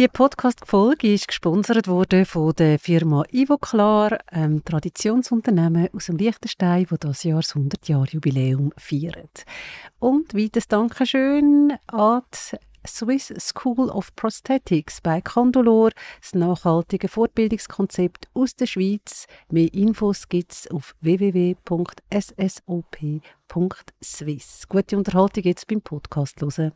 Die Podcast-Folge ist gesponsert worden von der Firma Ivoclar, einem Traditionsunternehmen aus dem Liechtenstein, das das Jahr das 100-Jahr-Jubiläum feiert. Und weiteres Dankeschön an die Swiss School of Prosthetics bei Condolor, das nachhaltige Fortbildungskonzept aus der Schweiz. Mehr Infos gibt es auf www.ssop.swiss. Gute Unterhaltung jetzt beim Podcast hören.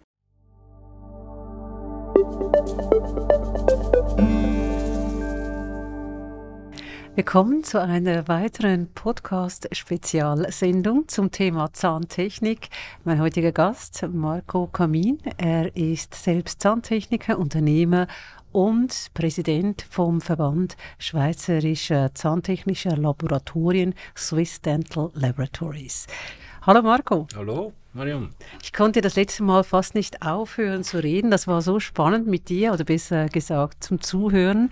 Willkommen zu einer weiteren Podcast-Spezialsendung zum Thema Zahntechnik. Mein heutiger Gast, Marco Kamin. Er ist selbst Zahntechniker, Unternehmer und Präsident vom Verband Schweizerischer Zahntechnischer Laboratorien Swiss Dental Laboratories. Hallo Marco. Hallo. Marion. Ich konnte das letzte Mal fast nicht aufhören zu reden. Das war so spannend mit dir, oder besser gesagt zum Zuhören.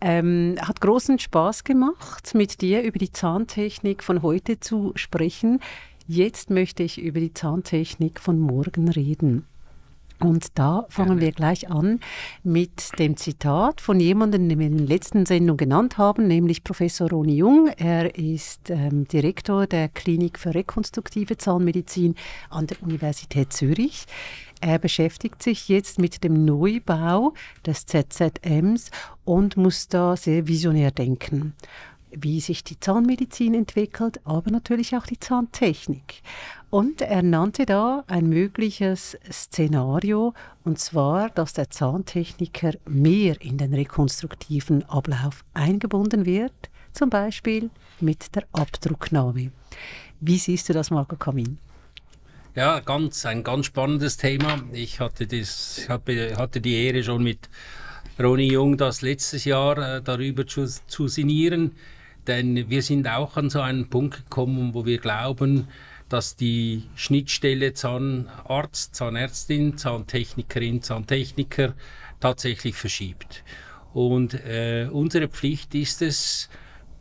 Ähm, hat großen Spaß gemacht, mit dir über die Zahntechnik von heute zu sprechen. Jetzt möchte ich über die Zahntechnik von morgen reden. Und da fangen Gerne. wir gleich an mit dem Zitat von jemandem, den wir in der letzten Sendung genannt haben, nämlich Professor Roni Jung. Er ist ähm, Direktor der Klinik für rekonstruktive Zahnmedizin an der Universität Zürich. Er beschäftigt sich jetzt mit dem Neubau des ZZMs und muss da sehr visionär denken wie sich die Zahnmedizin entwickelt, aber natürlich auch die Zahntechnik. Und er nannte da ein mögliches Szenario, und zwar, dass der Zahntechniker mehr in den rekonstruktiven Ablauf eingebunden wird, zum Beispiel mit der Abdrucknahme. Wie siehst du das, Marco Kamin? Ja, ganz, ein ganz spannendes Thema. Ich hatte, das, hatte die Ehre schon mit Ronny Jung das letztes Jahr äh, darüber zu, zu sinnieren, denn wir sind auch an so einen Punkt gekommen, wo wir glauben, dass die Schnittstelle Zahnarzt, Zahnärztin, Zahntechnikerin, Zahntechniker tatsächlich verschiebt. Und äh, unsere Pflicht ist es,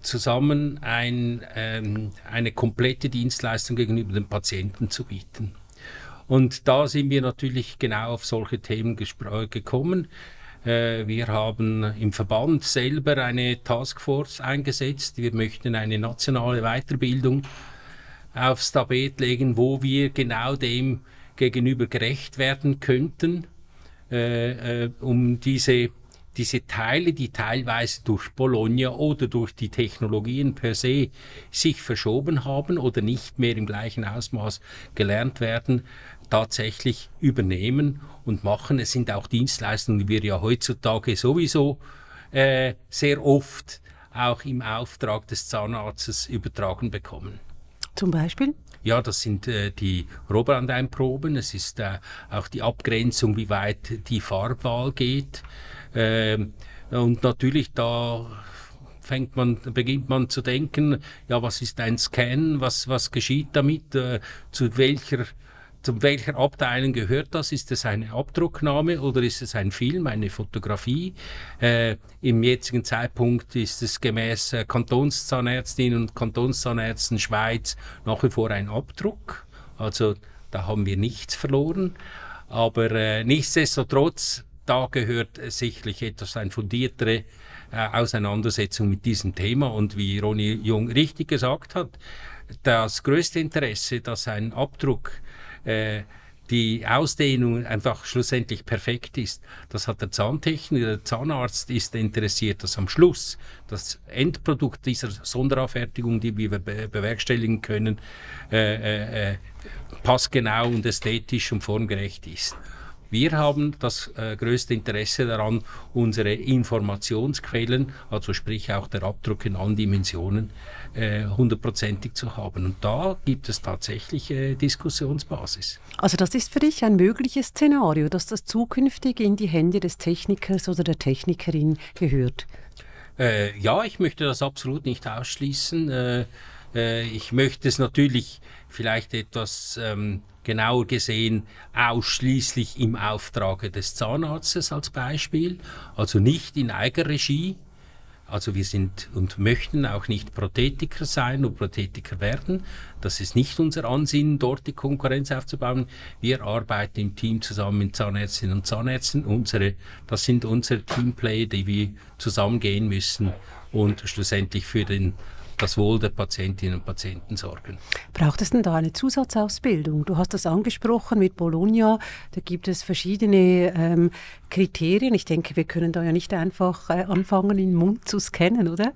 zusammen ein, ähm, eine komplette Dienstleistung gegenüber den Patienten zu bieten. Und da sind wir natürlich genau auf solche Themen gekommen. Äh, wir haben im Verband selber eine Taskforce eingesetzt. Wir möchten eine nationale Weiterbildung aufs Tapet legen, wo wir genau dem gegenüber gerecht werden könnten, äh, äh, um diese, diese Teile, die teilweise durch Bologna oder durch die Technologien per se sich verschoben haben oder nicht mehr im gleichen Ausmaß gelernt werden, tatsächlich übernehmen und machen. Es sind auch Dienstleistungen, die wir ja heutzutage sowieso äh, sehr oft auch im Auftrag des Zahnarztes übertragen bekommen. Zum Beispiel? Ja, das sind äh, die Rohrbrandeinproben. Es ist äh, auch die Abgrenzung, wie weit die Farbwahl geht. Ähm, und natürlich da fängt man, beginnt man zu denken, ja, was ist ein Scan, was, was geschieht damit, äh, zu welcher zu welcher Abteilung gehört das? Ist es eine Abdrucknahme oder ist es ein Film, eine Fotografie? Äh, Im jetzigen Zeitpunkt ist es gemäß äh, Kantonszahnärztinnen und Kantonszahnärzten Schweiz nach wie vor ein Abdruck. Also da haben wir nichts verloren. Aber äh, nichtsdestotrotz, da gehört sicherlich etwas ein fundiertere äh, Auseinandersetzung mit diesem Thema. Und wie Ronny Jung richtig gesagt hat, das größte Interesse, dass ein Abdruck äh, die Ausdehnung einfach schlussendlich perfekt ist. Das hat der Zahntechniker, der Zahnarzt ist interessiert, dass am Schluss das Endprodukt dieser Sonderauffertigung, die wir bewerkstelligen können, äh, äh, äh, passgenau und ästhetisch und formgerecht ist. Wir haben das äh, größte Interesse daran, unsere Informationsquellen, also sprich auch der Abdruck in allen Dimensionen, äh, hundertprozentig zu haben. Und da gibt es tatsächlich äh, Diskussionsbasis. Also das ist für dich ein mögliches Szenario, dass das zukünftig in die Hände des Technikers oder der Technikerin gehört? Äh, ja, ich möchte das absolut nicht ausschließen. Äh, ich möchte es natürlich vielleicht etwas ähm, genauer gesehen ausschließlich im Auftrage des Zahnarztes als Beispiel, also nicht in Eigenregie. Also wir sind und möchten auch nicht Prothetiker sein und Prothetiker werden. Das ist nicht unser Ansinnen, dort die Konkurrenz aufzubauen. Wir arbeiten im Team zusammen mit Zahnärztinnen und Zahnärzten. Unsere, das sind unsere Teamplay, die wir zusammengehen müssen und schlussendlich für den das Wohl der Patientinnen und Patienten sorgen. Braucht es denn da eine Zusatzausbildung? Du hast das angesprochen mit Bologna. Da gibt es verschiedene ähm, Kriterien. Ich denke, wir können da ja nicht einfach äh, anfangen, den Mund zu scannen, oder?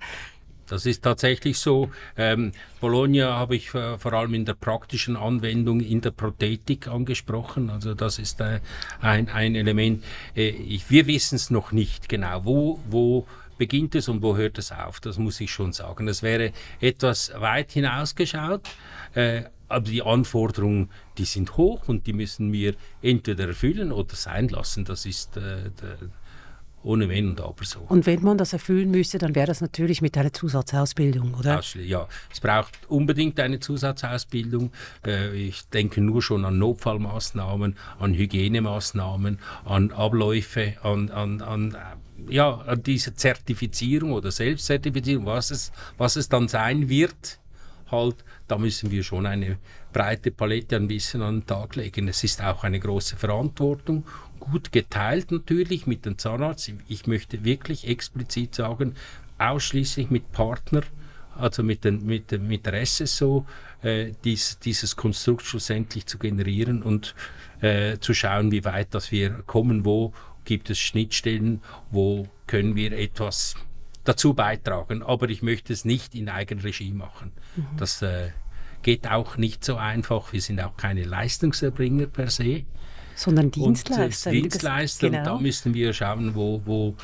Das ist tatsächlich so. Ähm, Bologna habe ich äh, vor allem in der praktischen Anwendung in der Prothetik angesprochen. Also das ist äh, ein, ein Element. Äh, ich, wir wissen es noch nicht genau, wo, wo beginnt es und wo hört es auf? Das muss ich schon sagen. Das wäre etwas weit hinausgeschaut. Äh, aber die Anforderungen, die sind hoch und die müssen wir entweder erfüllen oder sein lassen. Das ist äh, ohne Wenn und Aber so. Und wenn man das erfüllen müsste, dann wäre das natürlich mit einer Zusatzausbildung, oder? Ja, es braucht unbedingt eine Zusatzausbildung. Äh, ich denke nur schon an Notfallmaßnahmen, an Hygienemaßnahmen, an Abläufe, an, an, an ja, an dieser Zertifizierung oder Selbstzertifizierung, was es, was es dann sein wird, halt, da müssen wir schon eine breite Palette ein bisschen an den Tag legen. Es ist auch eine große Verantwortung, gut geteilt natürlich mit dem Zahnarzt. Ich möchte wirklich explizit sagen, ausschließlich mit Partner, also mit, den, mit, mit der SSO, äh, dies, dieses Konstrukt schlussendlich zu generieren und äh, zu schauen, wie weit dass wir kommen, wo gibt es Schnittstellen, wo können wir etwas dazu beitragen. Aber ich möchte es nicht in Eigenregie machen. Mhm. Das äh, geht auch nicht so einfach. Wir sind auch keine Leistungserbringer per se. Sondern Dienstleister. Und, äh, Dienstleister. Genau. Und da müssen wir schauen, wo, wo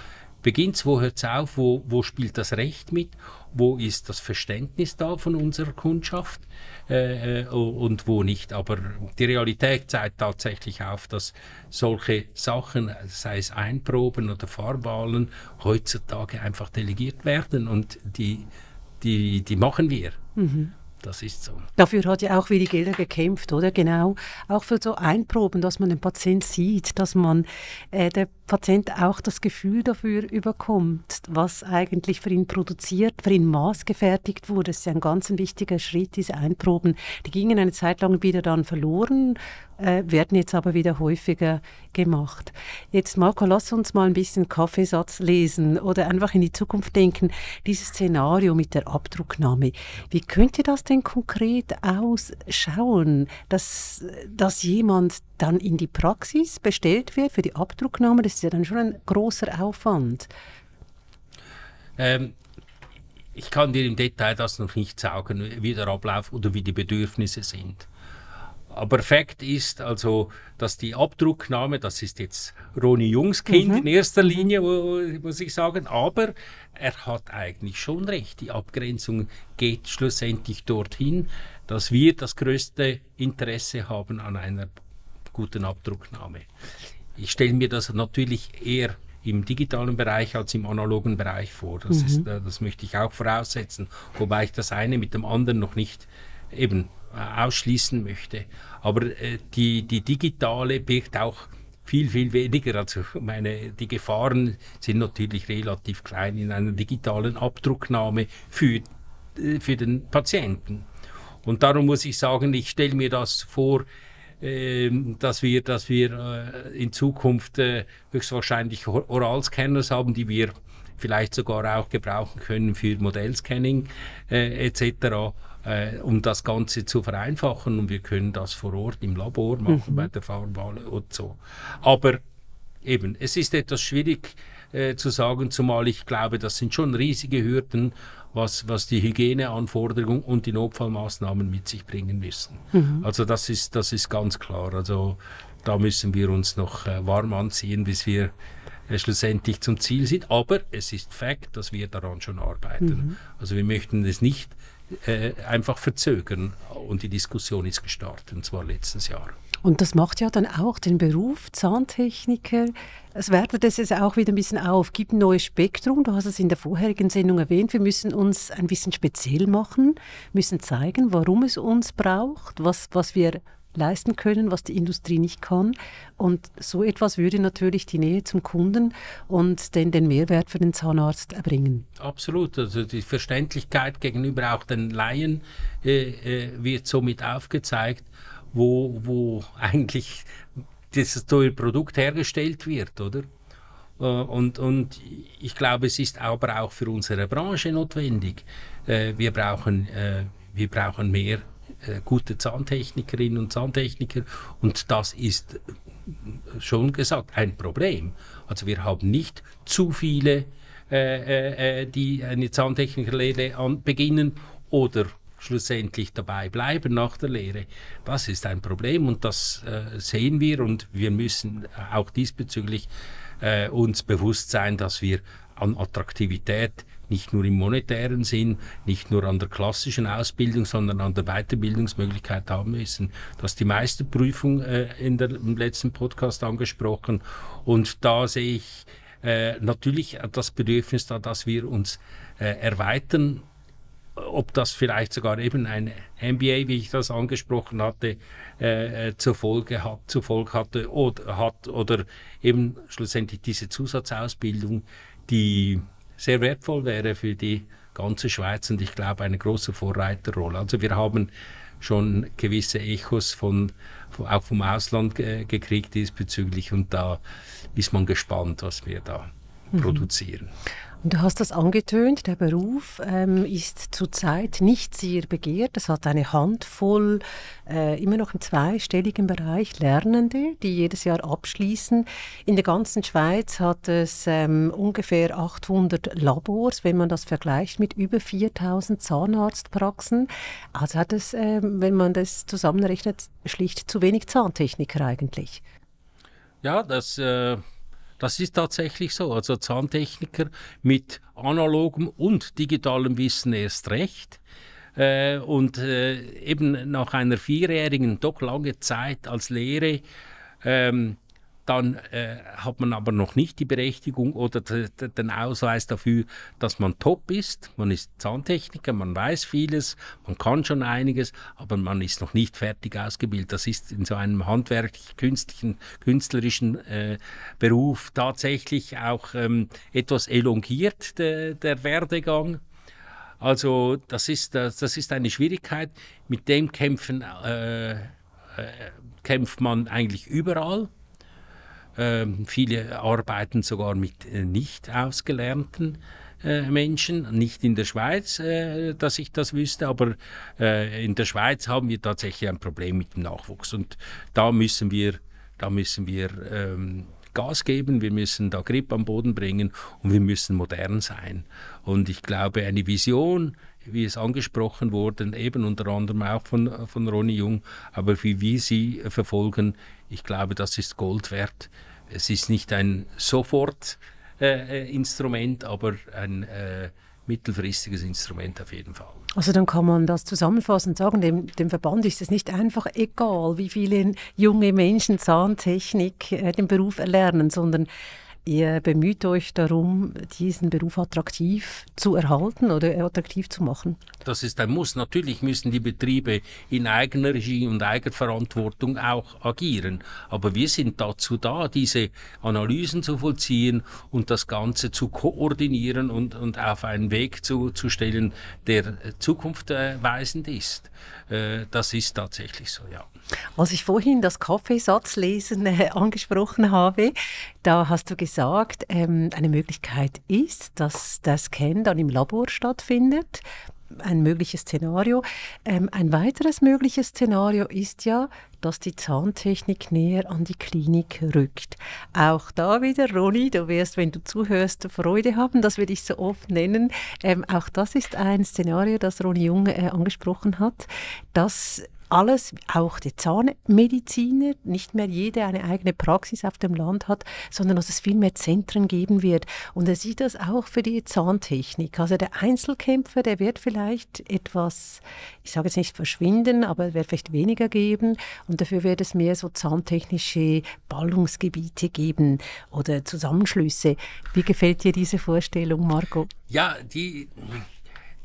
beginnt es, wo hört es auf, wo, wo spielt das Recht mit, wo ist das Verständnis da von unserer Kundschaft äh, äh, und wo nicht. Aber die Realität zeigt tatsächlich auf, dass solche Sachen, sei es Einproben oder Fahrwahlen, heutzutage einfach delegiert werden und die, die, die machen wir. Mhm. Das ist so. Dafür hat ja auch Willi Gelder gekämpft, oder? Genau. Auch für so Einproben, dass man den Patient sieht, dass man äh, der Patient auch das Gefühl dafür überkommt, was eigentlich für ihn produziert, für ihn maßgefertigt wurde. Das ist ja ein ganz wichtiger Schritt, diese Einproben. Die gingen eine Zeit lang wieder dann verloren, äh, werden jetzt aber wieder häufiger gemacht. Jetzt, Marco, lass uns mal ein bisschen Kaffeesatz lesen oder einfach in die Zukunft denken. Dieses Szenario mit der Abdrucknahme. Wie könnte das denn konkret ausschauen, dass, dass jemand dann in die Praxis bestellt wird für die Abdrucknahme? Das ist ja dann schon ein großer Aufwand. Ähm, ich kann dir im Detail das noch nicht sagen, wie der Ablauf oder wie die Bedürfnisse sind. Aber Fakt ist also, dass die Abdrucknahme, das ist jetzt Roni Jungs Kind mhm. in erster. Linie, muss ich sagen, aber er hat eigentlich schon recht. Die Abgrenzung geht schlussendlich dorthin, dass wir das größte Interesse haben an einer guten Abdrucknahme. Ich stelle mir das natürlich eher im digitalen Bereich als im analogen Bereich vor. Das, mhm. ist, äh, das möchte ich auch voraussetzen, wobei ich das eine mit dem anderen noch nicht eben äh, ausschließen möchte. Aber äh, die, die digitale birgt auch viel, viel weniger. Also meine, die Gefahren sind natürlich relativ klein in einer digitalen Abdrucknahme für, äh, für den Patienten. Und darum muss ich sagen, ich stelle mir das vor, dass wir, dass wir äh, in Zukunft äh, höchstwahrscheinlich Oralscanners haben, die wir vielleicht sogar auch gebrauchen können für Modellscanning äh, etc äh, um das Ganze zu vereinfachen. Und wir können das vor Ort im Labor machen, mhm. bei der Fahrwahl und so. Aber eben, es ist etwas schwierig äh, zu sagen, zumal ich glaube, das sind schon riesige Hürden, was, was die Hygieneanforderungen und die Notfallmaßnahmen mit sich bringen müssen. Mhm. Also das ist, das ist ganz klar. Also da müssen wir uns noch äh, warm anziehen, bis wir äh, schlussendlich zum Ziel sind. Aber es ist Fakt, dass wir daran schon arbeiten. Mhm. Also wir möchten es nicht äh, einfach verzögern. Und die Diskussion ist gestartet, und zwar letztes Jahr. Und das macht ja dann auch den Beruf Zahntechniker. Es wertet es jetzt auch wieder ein bisschen auf, gibt ein neues Spektrum. Du hast es in der vorherigen Sendung erwähnt. Wir müssen uns ein bisschen speziell machen, müssen zeigen, warum es uns braucht, was, was wir leisten können, was die Industrie nicht kann. Und so etwas würde natürlich die Nähe zum Kunden und den, den Mehrwert für den Zahnarzt erbringen. Absolut. Also die Verständlichkeit gegenüber auch den Laien äh, äh, wird somit aufgezeigt, wo, wo eigentlich dieses teure Produkt hergestellt wird, oder? Äh, und, und ich glaube, es ist aber auch für unsere Branche notwendig. Äh, wir brauchen, äh, wir brauchen mehr gute Zahntechnikerinnen und Zahntechniker und das ist schon gesagt ein Problem. Also wir haben nicht zu viele, die eine Zahntechnikerlehre beginnen oder schlussendlich dabei bleiben nach der Lehre. Das ist ein Problem und das äh, sehen wir und wir müssen auch diesbezüglich äh, uns bewusst sein, dass wir an Attraktivität nicht nur im monetären Sinn, nicht nur an der klassischen Ausbildung, sondern an der Weiterbildungsmöglichkeit haben müssen. Du hast die Meisterprüfung äh, in der, im letzten Podcast angesprochen und da sehe ich äh, natürlich das Bedürfnis da, dass wir uns äh, erweitern ob das vielleicht sogar eben ein MBA, wie ich das angesprochen hatte, äh, äh, zur Folge hat, zur Folge hatte oder hat oder eben schlussendlich diese Zusatzausbildung, die sehr wertvoll wäre für die ganze Schweiz und ich glaube eine große Vorreiterrolle. Also wir haben schon gewisse Echos von, von auch vom Ausland äh, gekriegt diesbezüglich und da ist man gespannt, was wir da mhm. produzieren. Und du hast das angetönt, der Beruf ähm, ist zurzeit nicht sehr begehrt. Es hat eine Handvoll, äh, immer noch im zweistelligen Bereich Lernende, die jedes Jahr abschließen. In der ganzen Schweiz hat es ähm, ungefähr 800 Labors, wenn man das vergleicht mit über 4000 Zahnarztpraxen. Also hat es, äh, wenn man das zusammenrechnet, schlicht zu wenig Zahntechniker eigentlich. Ja, das... Äh das ist tatsächlich so. Also Zahntechniker mit analogem und digitalem Wissen erst recht. Äh, und äh, eben nach einer vierjährigen, doch lange Zeit als Lehre ähm, dann äh, hat man aber noch nicht die Berechtigung oder den Ausweis dafür, dass man top ist. Man ist Zahntechniker, man weiß vieles, man kann schon einiges, aber man ist noch nicht fertig ausgebildet. Das ist in so einem handwerklich-künstlichen, künstlerischen äh, Beruf tatsächlich auch ähm, etwas elongiert, de, der Werdegang. Also das ist, das, das ist eine Schwierigkeit, mit dem kämpfen, äh, äh kämpft man eigentlich überall. Ähm, viele arbeiten sogar mit äh, nicht ausgelernten äh, Menschen, nicht in der Schweiz, äh, dass ich das wüsste, aber äh, in der Schweiz haben wir tatsächlich ein Problem mit dem Nachwuchs und da müssen wir, da müssen wir ähm, Gas geben, wir müssen da Grip am Boden bringen und wir müssen modern sein. Und ich glaube, eine Vision, wie es angesprochen wurde, eben unter anderem auch von, von Ronny Jung, aber wie wir sie verfolgen, ich glaube, das ist Gold wert. Es ist nicht ein Sofort-Instrument, äh, aber ein äh, mittelfristiges Instrument auf jeden Fall. Also dann kann man das zusammenfassend sagen, dem, dem Verband ist es nicht einfach egal, wie viele junge Menschen Zahntechnik, äh, den Beruf erlernen, sondern Ihr bemüht euch darum, diesen Beruf attraktiv zu erhalten oder attraktiv zu machen? Das ist ein Muss. Natürlich müssen die Betriebe in eigener Regie und Eigenverantwortung auch agieren. Aber wir sind dazu da, diese Analysen zu vollziehen und das Ganze zu koordinieren und, und auf einen Weg zu, zu stellen, der zukunftweisend ist. Äh, das ist tatsächlich so, ja. Als ich vorhin das Kaffeesatzlesen äh, angesprochen habe, da hast du gesagt, ähm, eine Möglichkeit ist, dass das Scan dann im Labor stattfindet. Ein mögliches Szenario. Ähm, ein weiteres mögliches Szenario ist ja, dass die Zahntechnik näher an die Klinik rückt. Auch da wieder, Ronny, du wirst, wenn du zuhörst, Freude haben, das würde ich so oft nennen. Ähm, auch das ist ein Szenario, das Ronny Jung äh, angesprochen hat, dass alles, auch die Zahnmediziner, nicht mehr jede eine eigene Praxis auf dem Land hat, sondern dass es viel mehr Zentren geben wird. Und er sieht das auch für die Zahntechnik. Also der Einzelkämpfer, der wird vielleicht etwas, ich sage jetzt nicht verschwinden, aber er wird vielleicht weniger geben und dafür wird es mehr so zahntechnische Ballungsgebiete geben oder Zusammenschlüsse. Wie gefällt dir diese Vorstellung, Marco? Ja, die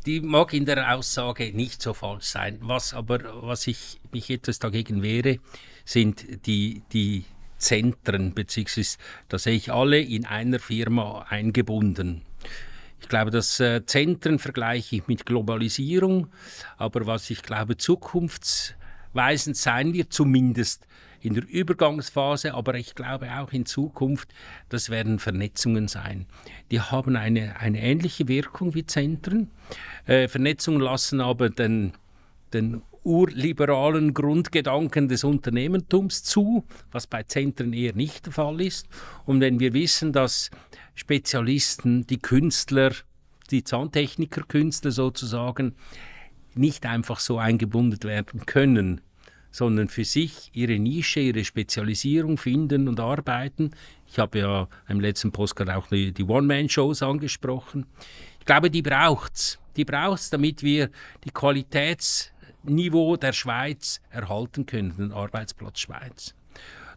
die mag in der Aussage nicht so falsch sein. Was aber, was ich mich etwas dagegen wehre, sind die, die Zentren, beziehungsweise da sehe ich alle in einer Firma eingebunden. Ich glaube, das äh, Zentren vergleiche ich mit Globalisierung, aber was ich glaube zukunftsweisend sein wird, zumindest in der Übergangsphase, aber ich glaube auch in Zukunft, das werden Vernetzungen sein. Die haben eine, eine ähnliche Wirkung wie Zentren. Äh, Vernetzungen lassen aber den, den urliberalen Grundgedanken des Unternehmertums zu, was bei Zentren eher nicht der Fall ist. Und wenn wir wissen, dass Spezialisten, die Künstler, die Zahntechniker-Künstler sozusagen, nicht einfach so eingebunden werden können sondern für sich ihre Nische, ihre Spezialisierung finden und arbeiten. Ich habe ja im letzten Postcard auch die, die One-Man-Shows angesprochen. Ich glaube, die braucht's. Die braucht's, damit wir die Qualitätsniveau der Schweiz erhalten können, den Arbeitsplatz Schweiz.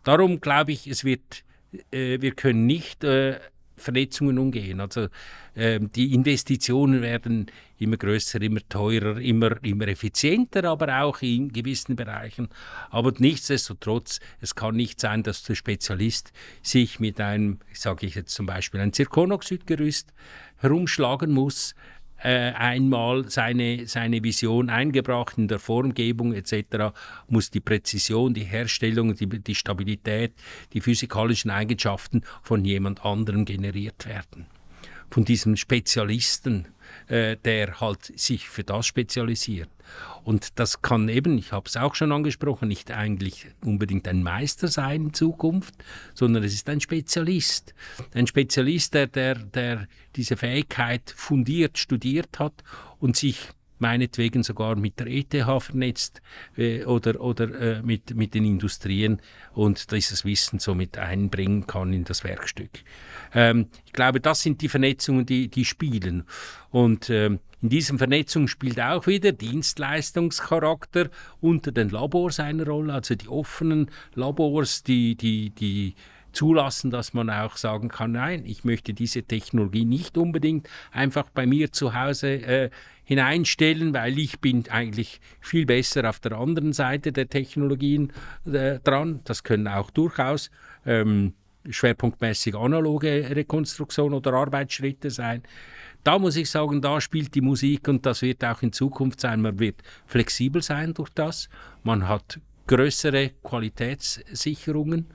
Darum glaube ich, es wird, äh, wir können nicht äh, Vernetzungen umgehen. Also äh, die Investitionen werden immer größer, immer teurer, immer, immer effizienter, aber auch in gewissen Bereichen. Aber nichtsdestotrotz, es kann nicht sein, dass der Spezialist sich mit einem, sage ich jetzt zum Beispiel, ein Zirkonoxidgerüst herumschlagen muss, äh, einmal seine, seine Vision eingebracht in der Formgebung etc., muss die Präzision, die Herstellung, die, die Stabilität, die physikalischen Eigenschaften von jemand anderem generiert werden. Von diesem Spezialisten, äh, der halt sich für das spezialisiert. Und das kann eben, ich habe es auch schon angesprochen, nicht eigentlich unbedingt ein Meister sein in Zukunft, sondern es ist ein Spezialist. Ein Spezialist, der, der, der diese Fähigkeit fundiert, studiert hat und sich meinetwegen sogar mit der ETH vernetzt äh, oder, oder äh, mit, mit den Industrien und dieses Wissen somit einbringen kann in das Werkstück. Ähm, ich glaube, das sind die Vernetzungen, die, die spielen. Und ähm, in diesen Vernetzungen spielt auch wieder Dienstleistungscharakter unter den Labors eine Rolle, also die offenen Labors, die, die, die zulassen, dass man auch sagen kann, nein, ich möchte diese Technologie nicht unbedingt einfach bei mir zu Hause äh, hineinstellen, weil ich bin eigentlich viel besser auf der anderen Seite der Technologien äh, dran. Das können auch durchaus ähm, schwerpunktmäßig analoge Rekonstruktion oder Arbeitsschritte sein. Da muss ich sagen, da spielt die Musik und das wird auch in Zukunft sein. Man wird flexibel sein durch das. Man hat größere Qualitätssicherungen,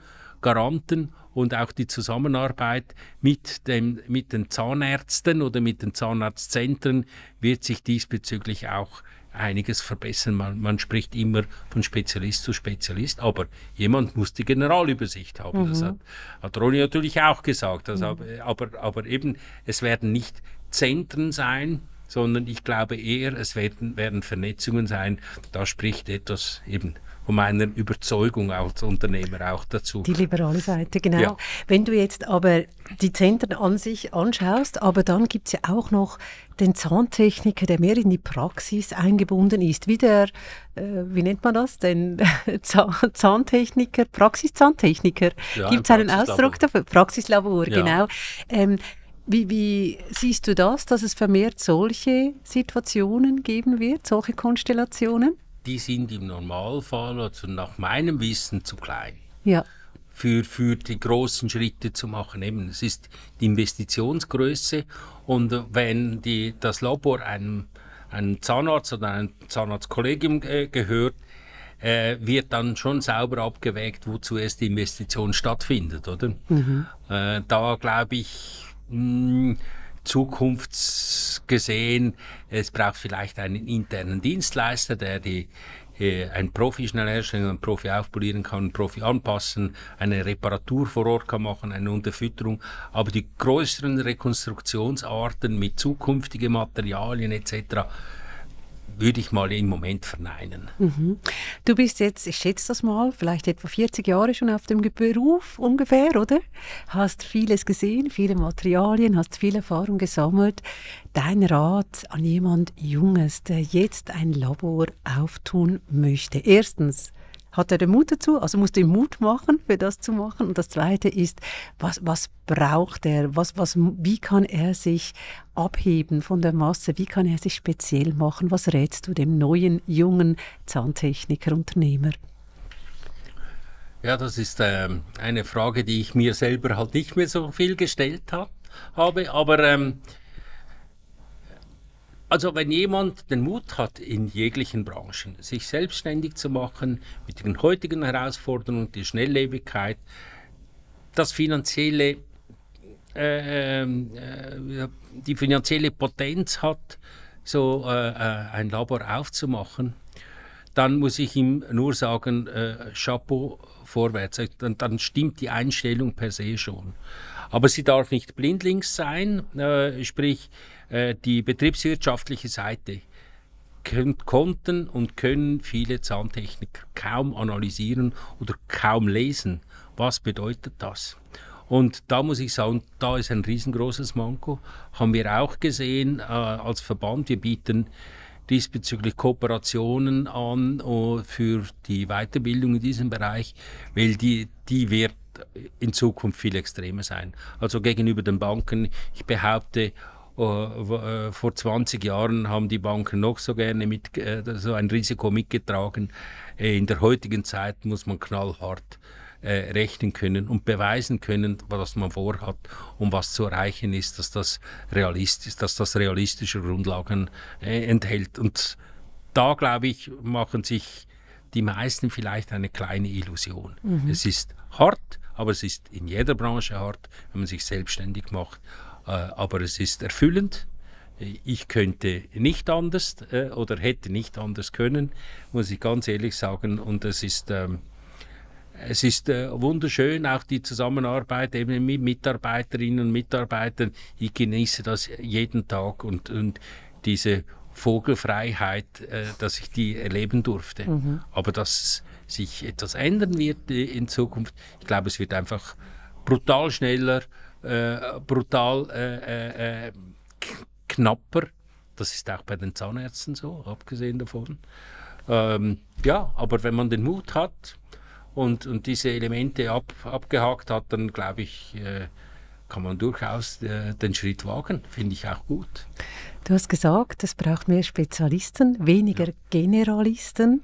Garanten und auch die Zusammenarbeit mit, dem, mit den Zahnärzten oder mit den Zahnarztzentren wird sich diesbezüglich auch einiges verbessern. Man, man, spricht immer von Spezialist zu Spezialist, aber jemand muss die Generalübersicht haben. Mhm. Das hat, hat Ronny natürlich auch gesagt. Also, mhm. aber, aber eben, es werden nicht Zentren sein, sondern ich glaube eher, es werden, werden Vernetzungen sein. Da spricht etwas eben von meiner Überzeugung als Unternehmer auch dazu. Die liberale Seite, genau. Ja. Wenn du jetzt aber die Zentren an sich anschaust, aber dann gibt es ja auch noch den Zahntechniker, der mehr in die Praxis eingebunden ist, wie der, äh, wie nennt man das, den Zahntechniker, Praxiszahntechniker. Ja, gibt es einen Ausdruck dafür? Praxislabor, ja. genau. Ähm, wie, wie, siehst du das, dass es vermehrt solche Situationen geben wird, solche Konstellationen? Die sind im Normalfall, also nach meinem Wissen, zu klein. Ja. Für, für die großen Schritte zu machen. Eben, es ist die Investitionsgröße und wenn die, das Labor einem, einem Zahnarzt oder einem Zahnarztkollegium äh, gehört, äh, wird dann schon sauber abgewägt, wo zuerst die Investition stattfindet, oder? Mhm. Äh, da glaube ich, mh, hm, zukunftsgesehen, es braucht vielleicht einen internen Dienstleister, der die äh, ein Profi schnell herstellen, ein Profi aufpolieren kann, ein Profi anpassen, eine Reparatur vor Ort kann machen, eine Unterfütterung. Aber die größeren Rekonstruktionsarten mit zukünftigen Materialien etc würde ich mal im Moment verneinen. Mhm. Du bist jetzt, ich schätze das mal, vielleicht etwa 40 Jahre schon auf dem Beruf ungefähr, oder? Hast vieles gesehen, viele Materialien, hast viel Erfahrung gesammelt. Dein Rat an jemand Junges, der jetzt ein Labor auftun möchte. Erstens, hat er den Mut dazu? Also musst du Mut machen, für das zu machen. Und das Zweite ist, was, was braucht er? Was, was, wie kann er sich abheben von der Masse? Wie kann er sich speziell machen? Was rätst du dem neuen, jungen Zahntechniker, Unternehmer? Ja, das ist äh, eine Frage, die ich mir selber halt nicht mehr so viel gestellt hab, habe. Aber ähm, also wenn jemand den Mut hat, in jeglichen Branchen sich selbstständig zu machen, mit den heutigen Herausforderungen, die Schnelllebigkeit, das finanzielle, äh, äh, die finanzielle Potenz hat, so äh, äh, ein Labor aufzumachen, dann muss ich ihm nur sagen, äh, Chapeau vorwärts. Dann, dann, stimmt die Einstellung per se schon. Aber sie darf nicht blindlings sein, äh, sprich äh, die betriebswirtschaftliche Seite konnten und können viele Zahntechniker kaum analysieren oder kaum lesen. Was bedeutet das? Und da muss ich sagen, da ist ein riesengroßes Manko. Haben wir auch gesehen äh, als Verband. Wir bieten diesbezüglich Kooperationen an uh, für die Weiterbildung in diesem Bereich, weil die, die wird in Zukunft viel extremer sein. Also gegenüber den Banken, ich behaupte, vor 20 Jahren haben die Banken noch so gerne mit, uh, so ein Risiko mitgetragen. In der heutigen Zeit muss man knallhart äh, rechnen können und beweisen können, was man vorhat und was zu erreichen ist, dass das realistisch, dass das realistische Grundlagen äh, enthält. Und da, glaube ich, machen sich die meisten vielleicht eine kleine Illusion. Mhm. Es ist hart, aber es ist in jeder Branche hart, wenn man sich selbstständig macht. Äh, aber es ist erfüllend. Ich könnte nicht anders äh, oder hätte nicht anders können, muss ich ganz ehrlich sagen. Und es ist ähm, es ist äh, wunderschön, auch die Zusammenarbeit eben mit Mitarbeiterinnen und Mitarbeitern. Ich genieße das jeden Tag und, und diese Vogelfreiheit, äh, dass ich die erleben durfte. Mhm. Aber dass sich etwas ändern wird äh, in Zukunft, ich glaube, es wird einfach brutal schneller, äh, brutal äh, äh, knapper. Das ist auch bei den Zahnärzten so, abgesehen davon. Ähm, ja, aber wenn man den Mut hat, und, und diese Elemente ab, abgehakt hat, dann glaube ich, äh, kann man durchaus äh, den Schritt wagen. Finde ich auch gut. Du hast gesagt, es braucht mehr Spezialisten, weniger ja. Generalisten.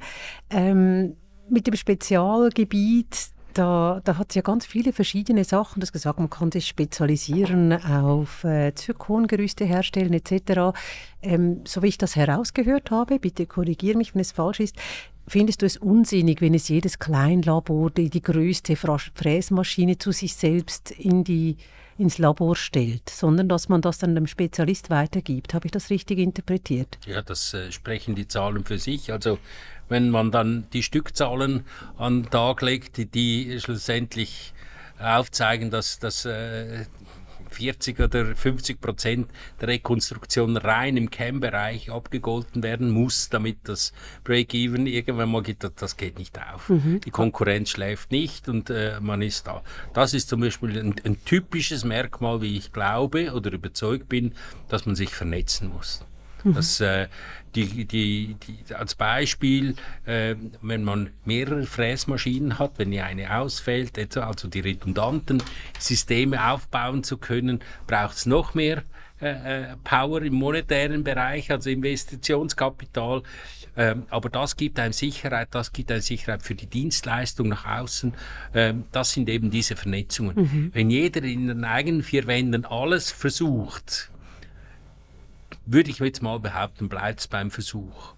Ähm, mit dem Spezialgebiet da, da hat es ja ganz viele verschiedene Sachen. Du hast gesagt, man kann sich spezialisieren auf äh, Zirkongerüste herstellen etc. Ähm, so wie ich das herausgehört habe, bitte korrigiere mich, wenn es falsch ist, Findest du es unsinnig, wenn es jedes Kleinlabor die, die größte Fräsmaschine zu sich selbst in die, ins Labor stellt, sondern dass man das dann dem Spezialist weitergibt? Habe ich das richtig interpretiert? Ja, das äh, sprechen die Zahlen für sich. Also wenn man dann die Stückzahlen an den Tag legt, die schlussendlich aufzeigen, dass, dass äh, 40 oder 50 Prozent der Rekonstruktion rein im Cam-Bereich abgegolten werden muss, damit das Break-Even irgendwann mal geht. Das geht nicht auf. Mhm. Die Konkurrenz schläft nicht und äh, man ist da. Das ist zum Beispiel ein, ein typisches Merkmal, wie ich glaube oder überzeugt bin, dass man sich vernetzen muss. Mhm. Das, äh, die, die, die, als Beispiel, äh, wenn man mehrere Fräsmaschinen hat, wenn eine ausfällt, also die redundanten Systeme aufbauen zu können, braucht es noch mehr äh, äh, Power im monetären Bereich, also Investitionskapital. Ähm, aber das gibt eine Sicherheit, das gibt eine Sicherheit für die Dienstleistung nach außen. Ähm, das sind eben diese Vernetzungen. Mhm. Wenn jeder in den eigenen vier Wänden alles versucht, würde ich jetzt mal behaupten, bleibt es beim Versuch.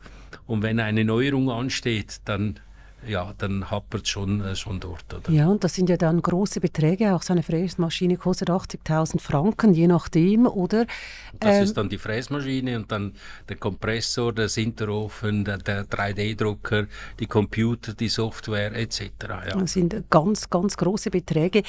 Und wenn eine Neuerung ansteht, dann ja, dann hapert es schon, äh, schon dort. Oder? Ja, und das sind ja dann große Beträge. Auch so eine Fräsmaschine kostet 80.000 Franken, je nachdem, oder? Das ähm, ist dann die Fräsmaschine und dann der Kompressor, der Sinterofen, der, der 3D-Drucker, die Computer, die Software etc. Ja. Das sind ganz, ganz große Beträge.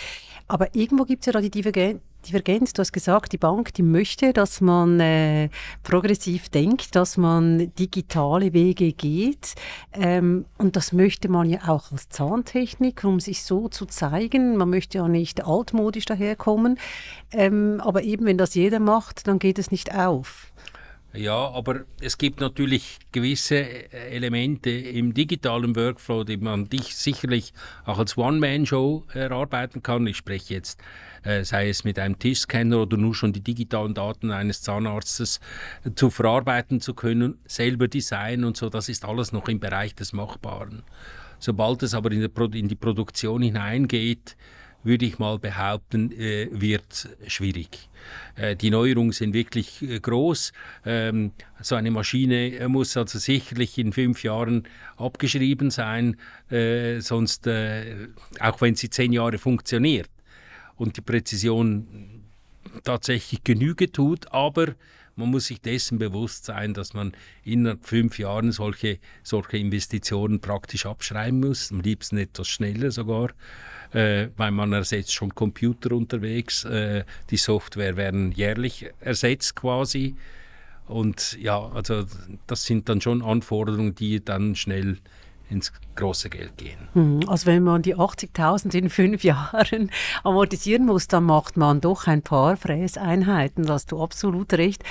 Aber irgendwo gibt es ja da die Divergenz Divergenz. Du hast gesagt, die Bank, die möchte, dass man äh, progressiv denkt, dass man digitale Wege geht. Ähm, und das möchte man ja auch als Zahntechniker, um sich so zu zeigen. Man möchte ja nicht altmodisch daherkommen. Ähm, aber eben, wenn das jeder macht, dann geht es nicht auf. Ja, aber es gibt natürlich gewisse äh, Elemente im digitalen Workflow, die man dich sicherlich auch als One-Man-Show erarbeiten kann. Ich spreche jetzt, äh, sei es mit einem Tischscanner oder nur schon die digitalen Daten eines Zahnarztes äh, zu verarbeiten zu können, selber designen und so. Das ist alles noch im Bereich des Machbaren. Sobald es aber in, in die Produktion hineingeht, würde ich mal behaupten, äh, wird schwierig. Äh, die Neuerungen sind wirklich äh, groß. Ähm, so eine Maschine äh, muss also sicherlich in fünf Jahren abgeschrieben sein, äh, sonst, äh, auch wenn sie zehn Jahre funktioniert und die Präzision tatsächlich Genüge tut, aber man muss sich dessen bewusst sein, dass man in fünf Jahren solche, solche Investitionen praktisch abschreiben muss, am liebsten etwas schneller sogar äh, weil man ersetzt schon Computer unterwegs. Äh, die Software werden jährlich ersetzt quasi. Und ja, also das sind dann schon Anforderungen, die dann schnell ins große Geld gehen. Hm, also wenn man die 80.000 in fünf Jahren amortisieren muss, dann macht man doch ein paar Fräseinheiten, da hast du absolut recht.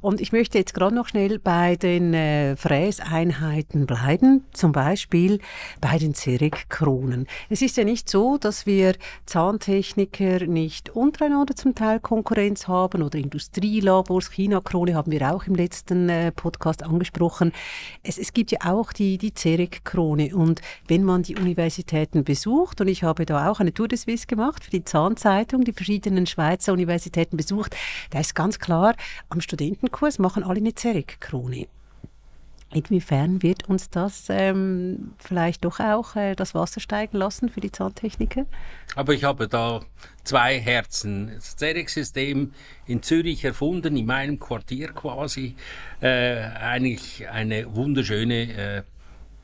Und ich möchte jetzt gerade noch schnell bei den äh, Fräseinheiten bleiben, zum Beispiel bei den Zerek-Kronen. Es ist ja nicht so, dass wir Zahntechniker nicht untereinander zum Teil Konkurrenz haben oder Industrielabors, China-Krone haben wir auch im letzten äh, Podcast angesprochen. Es, es gibt ja auch die, die Zerek-Krone und wenn man die Universitäten besucht, und ich habe da auch eine Tour de Suisse gemacht für die Zahnzeitung, die verschiedenen Schweizer Universitäten besucht, da ist ganz klar, am Studentenkurs machen alle eine Zerek-Krone. Inwiefern wird uns das ähm, vielleicht doch auch äh, das Wasser steigen lassen für die Zahntechniker? Aber ich habe da zwei Herzen. Das ZEREX-System in Zürich erfunden, in meinem Quartier quasi. Äh, eigentlich eine wunderschöne äh,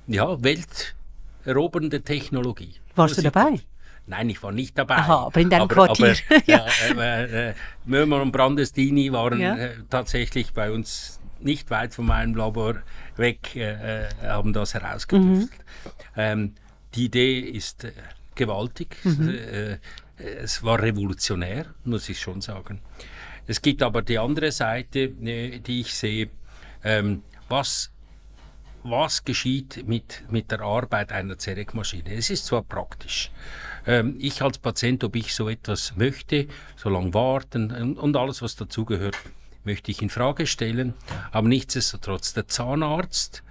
ja, welterobernde Technologie. Warst du dabei? Nein, ich war nicht dabei. Aha, aber in deinem aber, Quartier. Aber, ja. äh, äh, Mömer und Brandestini waren ja. äh, tatsächlich bei uns nicht weit von meinem Labor weg, äh, äh haben das herausgetüftelt. Mhm. Ähm, die Idee ist äh, gewaltig. Mhm. es war revolutionär, muss ich schon sagen. Es gibt aber die andere Seite, die ich sehe. Ähm, was was geschieht mit, mit der Arbeit einer Zerekmaschine. Es ist zwar praktisch. Ähm, ich als Patient, ob ich so etwas möchte, so lange warten und, und alles, was dazugehört, möchte ich in Frage stellen. Aber nichtsdestotrotz, der Zahnarzt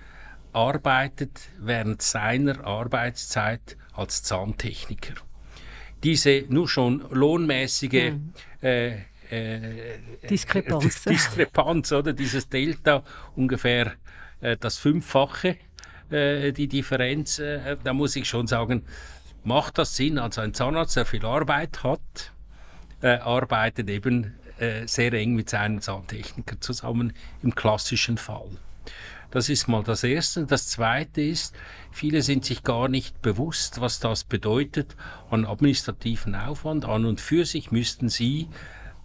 arbeitet während seiner Arbeitszeit als Zahntechniker. Diese nur schon lohnmäßige mhm. äh, äh, Diskrepanz. Diskrepanz, oder dieses Delta ungefähr äh, das Fünffache, äh, die Differenz. Äh, da muss ich schon sagen, macht das Sinn? Also ein Zahnarzt, der viel Arbeit hat, arbeitet eben sehr eng mit seinen Zahntechnikern zusammen im klassischen Fall. Das ist mal das Erste. Das Zweite ist, viele sind sich gar nicht bewusst, was das bedeutet an administrativen Aufwand. An und für sich müssten sie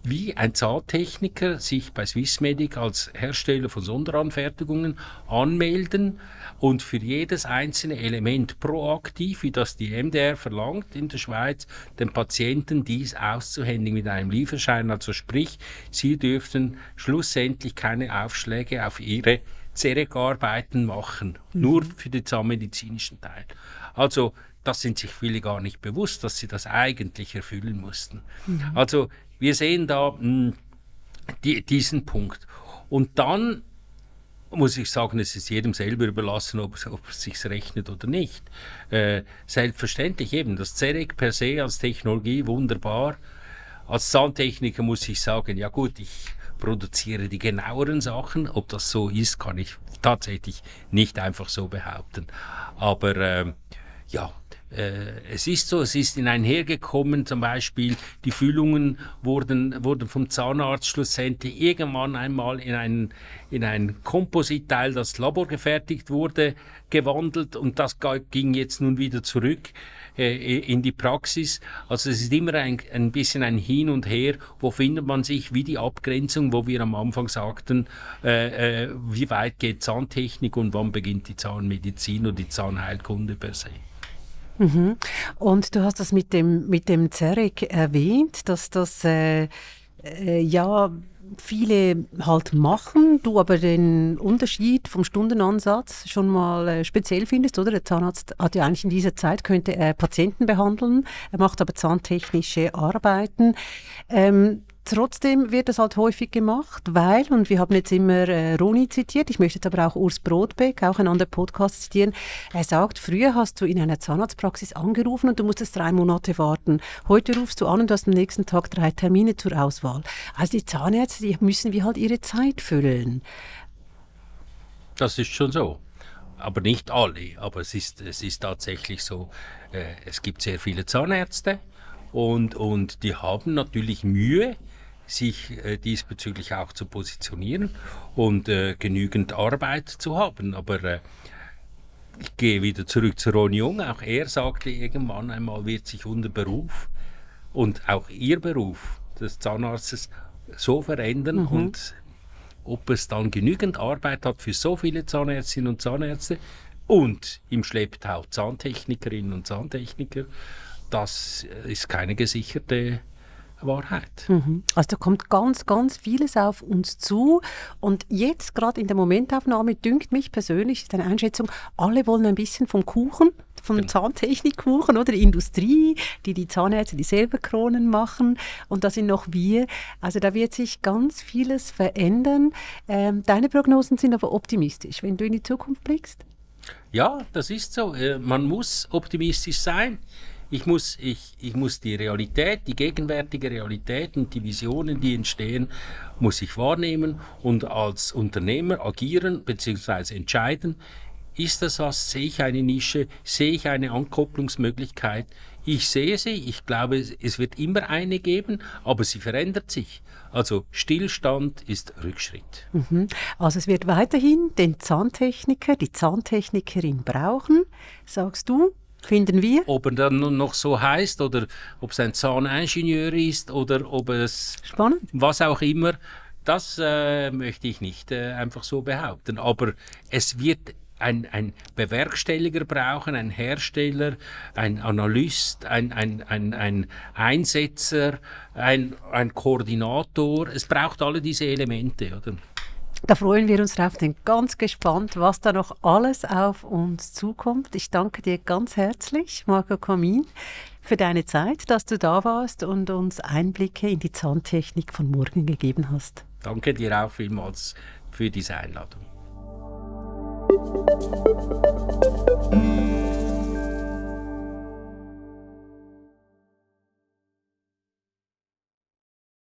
wie ein Zahntechniker sich bei Swissmedic als Hersteller von Sonderanfertigungen anmelden und für jedes einzelne Element proaktiv, wie das die MDR verlangt in der Schweiz, den Patienten dies auszuhändigen mit einem Lieferschein. Also sprich, sie dürften schlussendlich keine Aufschläge auf ihre Zerek-Arbeiten machen, mhm. nur für den zahnmedizinischen Teil. Also das sind sich viele gar nicht bewusst, dass sie das eigentlich erfüllen mussten. Mhm. Also wir sehen da mh, hm, die, diesen Punkt. Und dann muss ich sagen, es ist jedem selber überlassen, ob, ob es sich rechnet oder nicht. Äh, selbstverständlich eben, das CEREC per se als Technologie wunderbar. Als Zahntechniker muss ich sagen, ja gut, ich produziere die genaueren Sachen. Ob das so ist, kann ich tatsächlich nicht einfach so behaupten. Aber äh, ja, es ist so, es ist in einhergekommen, zum Beispiel die Füllungen wurden, wurden vom Zahnarzt schlussendlich irgendwann einmal in ein, in ein Kompositteil, das Labor gefertigt wurde, gewandelt und das ging jetzt nun wieder zurück äh, in die Praxis. Also es ist immer ein, ein bisschen ein Hin und Her, wo findet man sich, wie die Abgrenzung, wo wir am Anfang sagten, äh, äh, wie weit geht Zahntechnik und wann beginnt die Zahnmedizin und die Zahnheilkunde per se. Mhm. Und du hast das mit dem, mit dem Zerek erwähnt, dass das äh, äh, ja viele halt machen, du aber den Unterschied vom Stundenansatz schon mal äh, speziell findest, oder? Der Zahnarzt hat ja eigentlich in dieser Zeit, könnte er Patienten behandeln, er macht aber zahntechnische Arbeiten. Ähm, Trotzdem wird das halt häufig gemacht, weil, und wir haben jetzt immer äh, Roni zitiert, ich möchte jetzt aber auch Urs Brodbeck, auch einen anderen Podcast zitieren, er sagt, früher hast du in einer Zahnarztpraxis angerufen und du musstest drei Monate warten. Heute rufst du an und du hast am nächsten Tag drei Termine zur Auswahl. Also die Zahnärzte, die müssen wie halt ihre Zeit füllen. Das ist schon so aber nicht alle. Aber es ist, es ist tatsächlich so, äh, es gibt sehr viele Zahnärzte und, und die haben natürlich Mühe, sich äh, diesbezüglich auch zu positionieren und äh, genügend Arbeit zu haben. Aber äh, ich gehe wieder zurück zu Ron Jung. Auch er sagte irgendwann einmal, wird sich unser Beruf und auch ihr Beruf des Zahnarztes so verändern mhm. und ob es dann genügend Arbeit hat für so viele Zahnärztinnen und Zahnärzte und im Schlepptau Zahntechnikerinnen und Zahntechniker, das ist keine gesicherte Wahrheit. Mhm. Also da kommt ganz, ganz vieles auf uns zu. Und jetzt, gerade in der Momentaufnahme, dünkt mich persönlich, ist eine Einschätzung, alle wollen ein bisschen vom Kuchen, vom genau. Zahntechnikkuchen oder die Industrie, die die Zahnärzte, die selber Kronen machen. Und da sind noch wir. Also da wird sich ganz vieles verändern. Ähm, deine Prognosen sind aber optimistisch, wenn du in die Zukunft blickst. Ja, das ist so. Äh, man muss optimistisch sein. Ich muss, ich, ich muss die Realität, die gegenwärtige Realität und die Visionen, die entstehen, muss ich wahrnehmen und als Unternehmer agieren bzw. entscheiden, ist das was, sehe ich eine Nische, sehe ich eine Ankopplungsmöglichkeit. Ich sehe sie, ich glaube, es wird immer eine geben, aber sie verändert sich. Also Stillstand ist Rückschritt. Mhm. Also es wird weiterhin den Zahntechniker, die Zahntechnikerin brauchen, sagst du, Finden wir. Ob er dann noch so heißt oder ob es ein Zahningenieur ist oder ob es Spannend. was auch immer, das äh, möchte ich nicht äh, einfach so behaupten. Aber es wird ein, ein Bewerkstelliger brauchen, ein Hersteller, ein Analyst, ein, ein, ein, ein Einsetzer, ein, ein Koordinator. Es braucht alle diese Elemente. Oder? Da freuen wir uns drauf, sind ganz gespannt, was da noch alles auf uns zukommt. Ich danke dir ganz herzlich, Marco Kamin, für deine Zeit, dass du da warst und uns Einblicke in die Zahntechnik von morgen gegeben hast. Danke dir auch vielmals für diese Einladung.